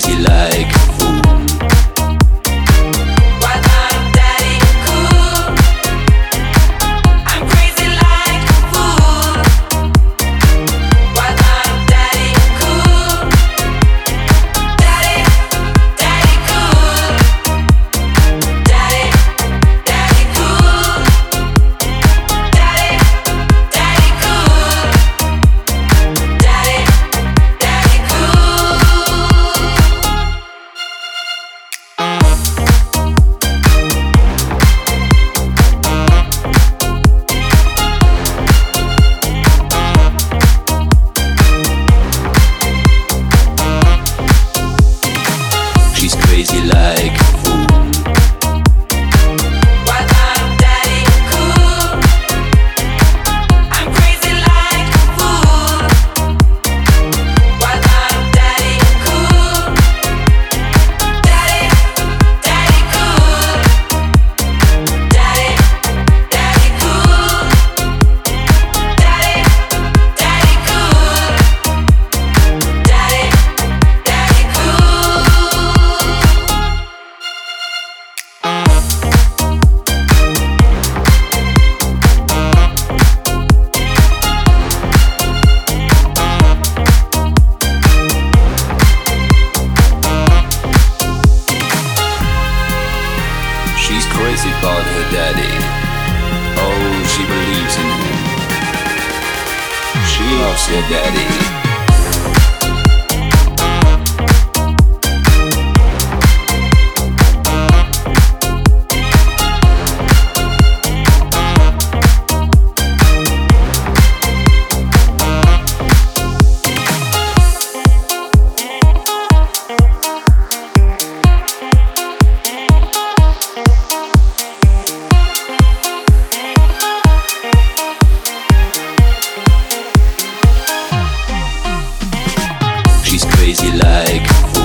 crazy like crazy like She's crazy about her daddy. Oh, she believes in him. She loves her daddy. you like